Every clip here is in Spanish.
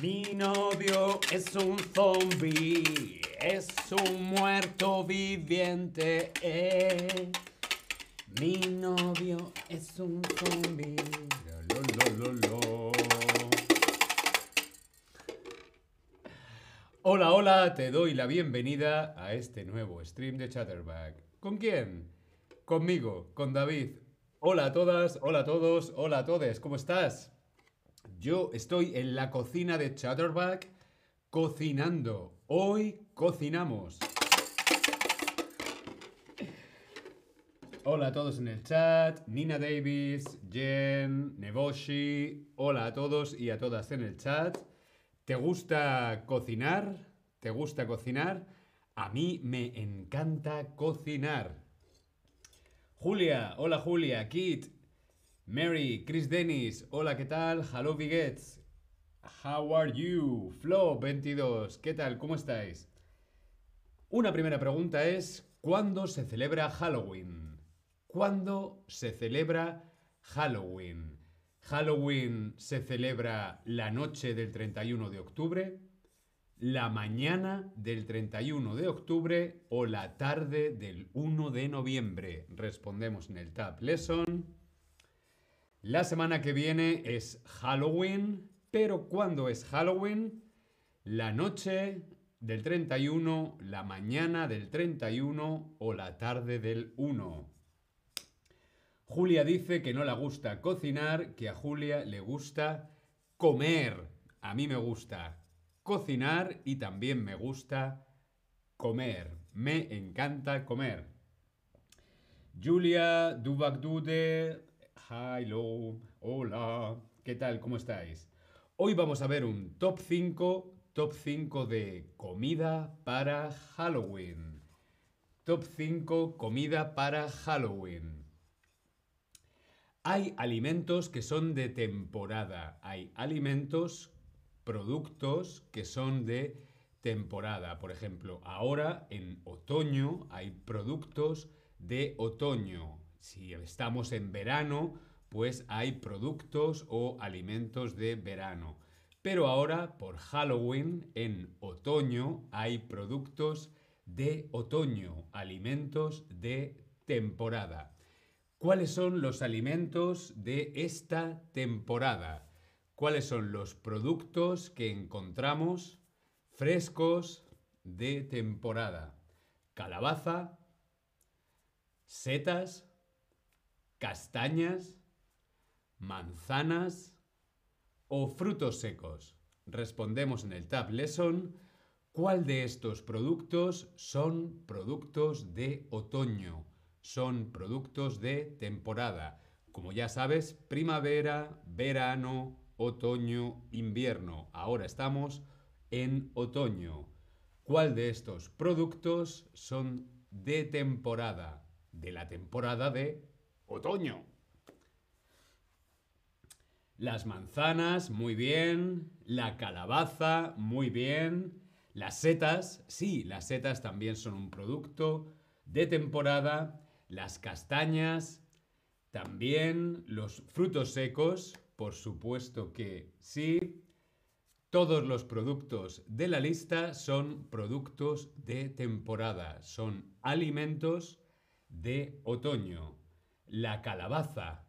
Mi novio es un zombie, es un muerto viviente. eh. Mi novio es un zombie. Lo, lo, lo, lo. Hola, hola, te doy la bienvenida a este nuevo stream de Chatterback. ¿Con quién? Conmigo, con David. Hola a todas, hola a todos, hola a todos, ¿cómo estás? Yo estoy en la cocina de Chatterback cocinando. Hoy cocinamos. Hola a todos en el chat, Nina Davis, Jen, Neboshi, hola a todos y a todas en el chat. ¿Te gusta cocinar? ¿Te gusta cocinar? A mí me encanta cocinar. Julia, hola Julia, Kit, Mary, Chris Dennis, hola, ¿qué tal? Hello, Bigets. How are you? Flo22, ¿qué tal? ¿Cómo estáis? Una primera pregunta es, ¿cuándo se celebra Halloween? ¿Cuándo se celebra Halloween? ¿Halloween se celebra la noche del 31 de octubre, la mañana del 31 de octubre o la tarde del 1 de noviembre? Respondemos en el Tab Lesson. La semana que viene es Halloween, pero ¿cuándo es Halloween? La noche del 31, la mañana del 31 o la tarde del 1. Julia dice que no le gusta cocinar, que a Julia le gusta comer. A mí me gusta cocinar y también me gusta comer. Me encanta comer. Julia Dubakdude, hello, hola, ¿qué tal? ¿Cómo estáis? Hoy vamos a ver un top 5, top 5 de comida para Halloween. Top 5 comida para Halloween. Hay alimentos que son de temporada, hay alimentos, productos que son de temporada. Por ejemplo, ahora en otoño hay productos de otoño. Si estamos en verano, pues hay productos o alimentos de verano. Pero ahora, por Halloween, en otoño, hay productos de otoño, alimentos de temporada. ¿Cuáles son los alimentos de esta temporada? ¿Cuáles son los productos que encontramos frescos de temporada? Calabaza, setas, castañas, manzanas o frutos secos. Respondemos en el Tab Lesson cuál de estos productos son productos de otoño son productos de temporada. Como ya sabes, primavera, verano, otoño, invierno. Ahora estamos en otoño. ¿Cuál de estos productos son de temporada? De la temporada de otoño. Las manzanas, muy bien. La calabaza, muy bien. Las setas, sí, las setas también son un producto de temporada las castañas, también los frutos secos, por supuesto que sí. Todos los productos de la lista son productos de temporada, son alimentos de otoño. La calabaza.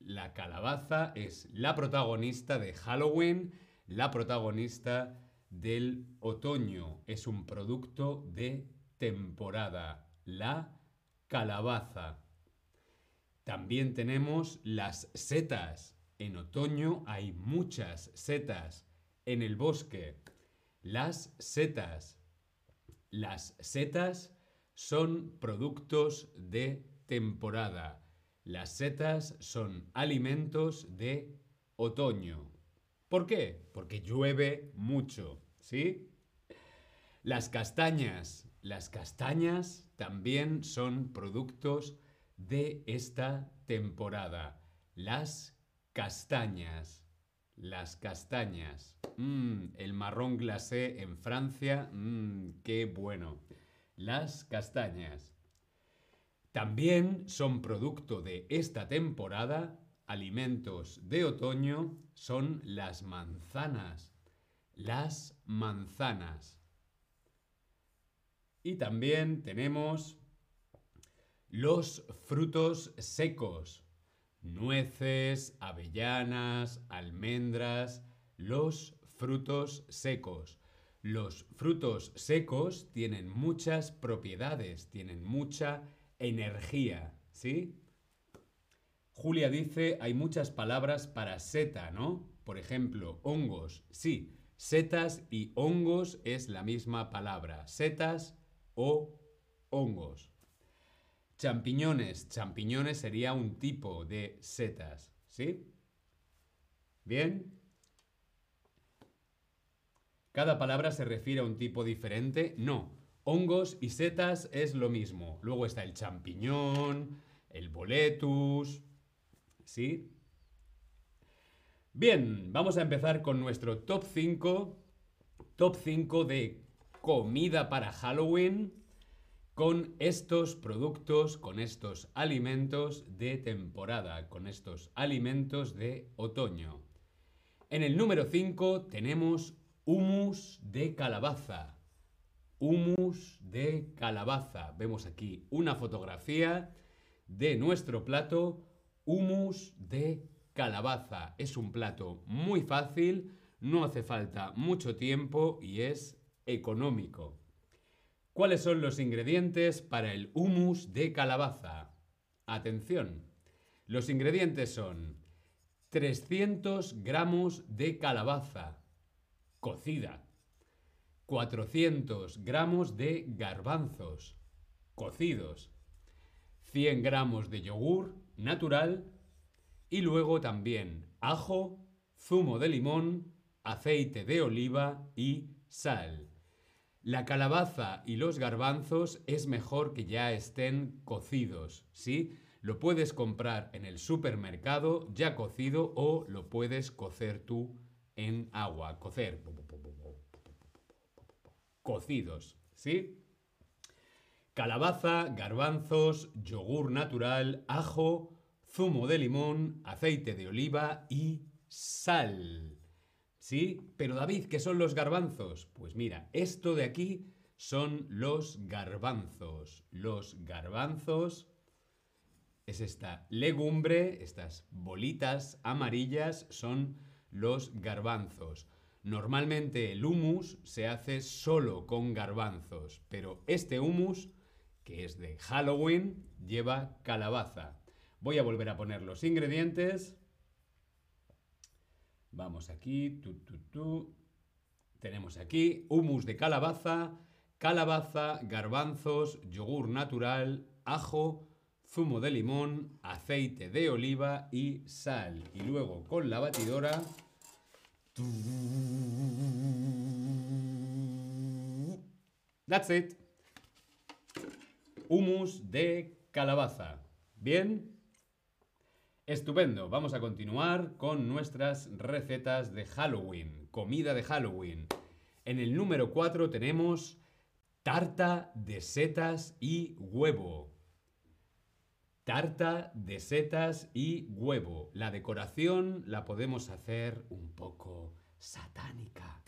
La calabaza es la protagonista de Halloween, la protagonista del otoño. Es un producto de temporada. La calabaza. También tenemos las setas. En otoño hay muchas setas en el bosque. Las setas. Las setas son productos de temporada. Las setas son alimentos de otoño. ¿Por qué? Porque llueve mucho, ¿sí? Las castañas. Las castañas también son productos de esta temporada. Las castañas. Las castañas. Mm, el marrón glacé en Francia. Mm, qué bueno. Las castañas. También son producto de esta temporada alimentos de otoño son las manzanas. las manzanas. Y también tenemos los frutos secos, nueces, avellanas, almendras, los frutos secos. Los frutos secos tienen muchas propiedades, tienen mucha energía, ¿sí? Julia dice, hay muchas palabras para seta, ¿no? Por ejemplo, hongos. Sí, setas y hongos es la misma palabra. Setas o hongos. Champiñones. Champiñones sería un tipo de setas, ¿sí? Bien. ¿Cada palabra se refiere a un tipo diferente? No. Hongos y setas es lo mismo. Luego está el champiñón, el boletus, ¿sí? Bien, vamos a empezar con nuestro top 5. Top 5 de comida para Halloween con estos productos, con estos alimentos de temporada, con estos alimentos de otoño. En el número 5 tenemos humus de calabaza. Humus de calabaza. Vemos aquí una fotografía de nuestro plato Humus de calabaza. Es un plato muy fácil, no hace falta mucho tiempo y es económico. ¿Cuáles son los ingredientes para el humus de calabaza? Atención, los ingredientes son 300 gramos de calabaza cocida, 400 gramos de garbanzos cocidos, 100 gramos de yogur natural y luego también ajo, zumo de limón, aceite de oliva y sal. La calabaza y los garbanzos es mejor que ya estén cocidos, ¿sí? Lo puedes comprar en el supermercado ya cocido o lo puedes cocer tú en agua. Cocer. Cocidos, ¿sí? Calabaza, garbanzos, yogur natural, ajo, zumo de limón, aceite de oliva y sal. ¿Sí? Pero David, ¿qué son los garbanzos? Pues mira, esto de aquí son los garbanzos. Los garbanzos es esta legumbre, estas bolitas amarillas son los garbanzos. Normalmente el humus se hace solo con garbanzos, pero este humus que es de Halloween, lleva calabaza. Voy a volver a poner los ingredientes. Vamos aquí, Tenemos aquí humus de calabaza, calabaza, garbanzos, yogur natural, ajo, zumo de limón, aceite de oliva y sal. Y luego con la batidora... That's it humus de calabaza. ¿Bien? Estupendo, vamos a continuar con nuestras recetas de Halloween, comida de Halloween. En el número 4 tenemos tarta de setas y huevo. Tarta de setas y huevo. La decoración la podemos hacer un poco satánica.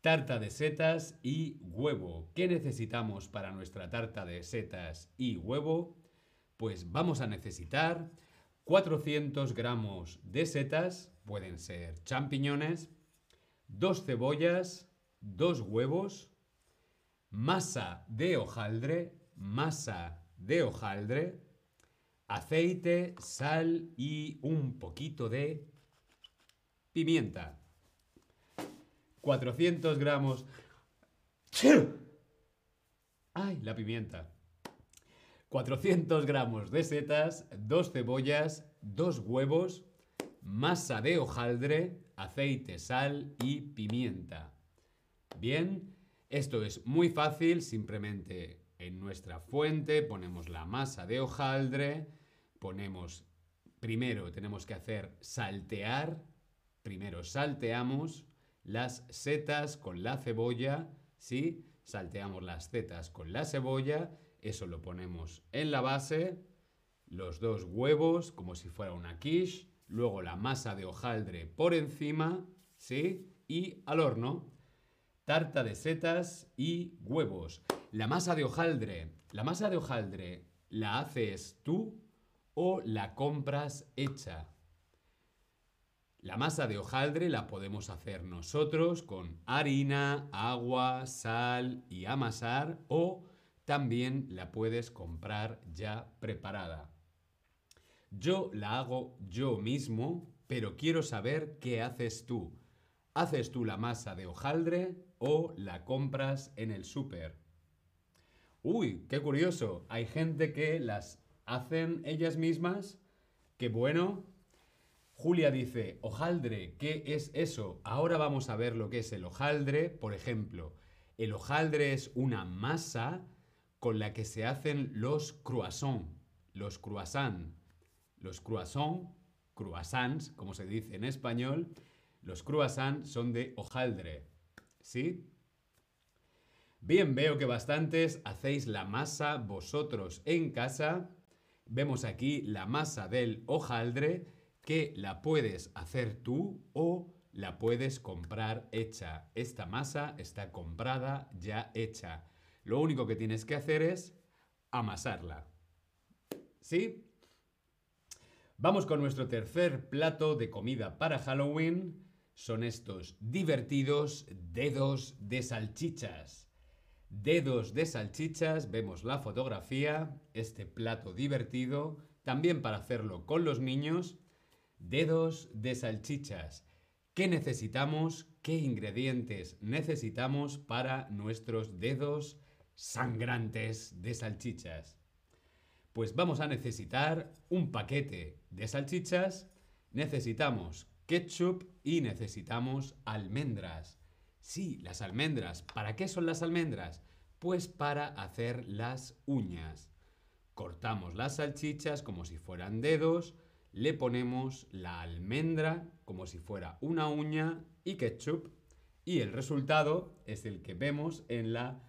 Tarta de setas y huevo. ¿Qué necesitamos para nuestra tarta de setas y huevo? Pues vamos a necesitar 400 gramos de setas, pueden ser champiñones, dos cebollas, dos huevos, masa de hojaldre, masa de hojaldre, aceite, sal y un poquito de pimienta. 400 gramos. ¡Ay, la pimienta! 400 gramos de setas, dos cebollas, dos huevos, masa de hojaldre, aceite, sal y pimienta. Bien, esto es muy fácil, simplemente en nuestra fuente ponemos la masa de hojaldre, ponemos, primero tenemos que hacer saltear, primero salteamos, las setas con la cebolla, ¿sí? Salteamos las setas con la cebolla, eso lo ponemos en la base, los dos huevos como si fuera una quiche, luego la masa de hojaldre por encima, ¿sí? y al horno. Tarta de setas y huevos. La masa de hojaldre. La masa de hojaldre, ¿la haces tú o la compras hecha? La masa de hojaldre la podemos hacer nosotros con harina, agua, sal y amasar o también la puedes comprar ya preparada. Yo la hago yo mismo, pero quiero saber qué haces tú. ¿Haces tú la masa de hojaldre o la compras en el súper? Uy, qué curioso. Hay gente que las hacen ellas mismas. Qué bueno. Julia dice, hojaldre, ¿qué es eso? Ahora vamos a ver lo que es el hojaldre. Por ejemplo, el hojaldre es una masa con la que se hacen los croissants. Los croissants. Los croissants, croissants, como se dice en español, los croissants son de hojaldre. ¿Sí? Bien, veo que bastantes hacéis la masa vosotros en casa. Vemos aquí la masa del hojaldre que la puedes hacer tú o la puedes comprar hecha. Esta masa está comprada ya hecha. Lo único que tienes que hacer es amasarla. ¿Sí? Vamos con nuestro tercer plato de comida para Halloween. Son estos divertidos dedos de salchichas. Dedos de salchichas, vemos la fotografía, este plato divertido, también para hacerlo con los niños Dedos de salchichas. ¿Qué necesitamos? ¿Qué ingredientes necesitamos para nuestros dedos sangrantes de salchichas? Pues vamos a necesitar un paquete de salchichas, necesitamos ketchup y necesitamos almendras. Sí, las almendras. ¿Para qué son las almendras? Pues para hacer las uñas. Cortamos las salchichas como si fueran dedos, le ponemos la almendra como si fuera una uña y ketchup y el resultado es el que vemos en la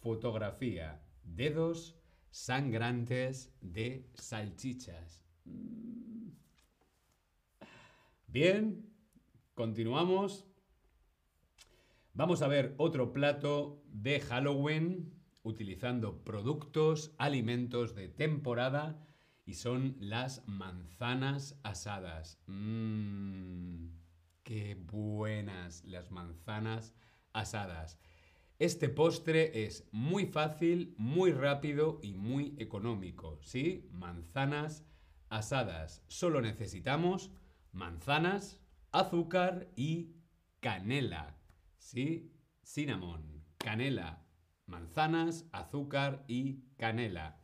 fotografía. Dedos sangrantes de salchichas. Mm. Bien, continuamos. Vamos a ver otro plato de Halloween utilizando productos, alimentos de temporada y son las manzanas asadas. Mmm, qué buenas las manzanas asadas. Este postre es muy fácil, muy rápido y muy económico, ¿sí? Manzanas asadas. Solo necesitamos manzanas, azúcar y canela, ¿sí? Cinnamon, canela, manzanas, azúcar y canela.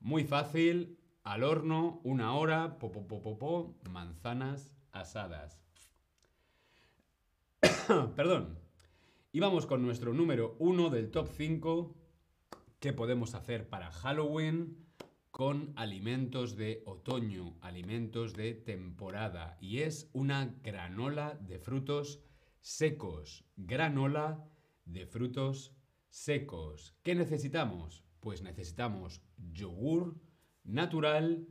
Muy fácil, al horno, una hora, po, manzanas asadas. Perdón. Y vamos con nuestro número uno del top 5 que podemos hacer para Halloween con alimentos de otoño, alimentos de temporada. Y es una granola de frutos secos. Granola de frutos secos. ¿Qué necesitamos? Pues necesitamos yogur, natural,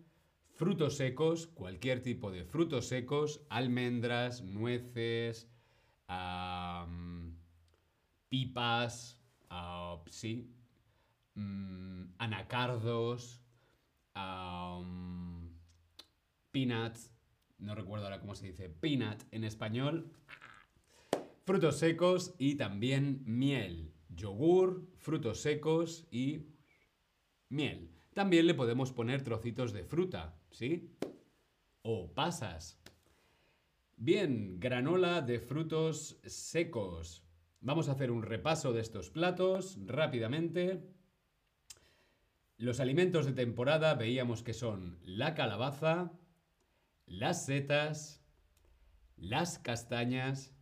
frutos secos, cualquier tipo de frutos secos, almendras, nueces, pipas, uh, sí, mm, anacardos, peanuts, no recuerdo ahora cómo se dice, peanut en español, frutos secos y también miel, yogur, frutos secos y miel. También le podemos poner trocitos de fruta, ¿sí? O pasas. Bien, granola de frutos secos. Vamos a hacer un repaso de estos platos rápidamente. Los alimentos de temporada veíamos que son la calabaza, las setas, las castañas,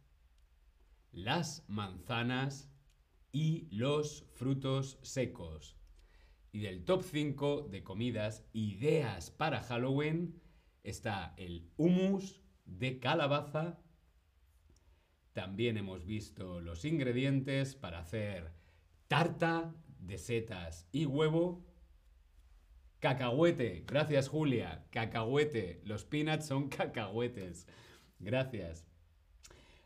las manzanas y los frutos secos. Y del top 5 de comidas, ideas para Halloween, está el hummus de calabaza. También hemos visto los ingredientes para hacer tarta de setas y huevo. Cacahuete, gracias Julia, cacahuete. Los peanuts son cacahuetes. Gracias.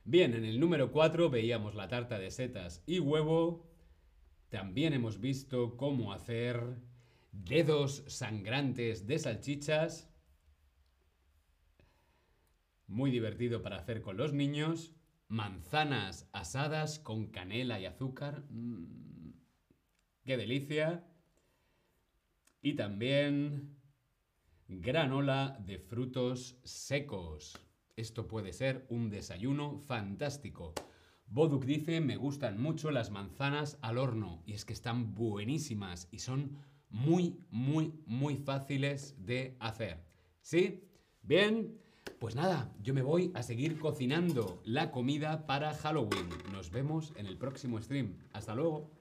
Bien, en el número 4 veíamos la tarta de setas y huevo. También hemos visto cómo hacer dedos sangrantes de salchichas. Muy divertido para hacer con los niños. Manzanas asadas con canela y azúcar. Mm, ¡Qué delicia! Y también granola de frutos secos. Esto puede ser un desayuno fantástico. Boduk dice, me gustan mucho las manzanas al horno. Y es que están buenísimas y son muy, muy, muy fáciles de hacer. ¿Sí? Bien. Pues nada, yo me voy a seguir cocinando la comida para Halloween. Nos vemos en el próximo stream. Hasta luego.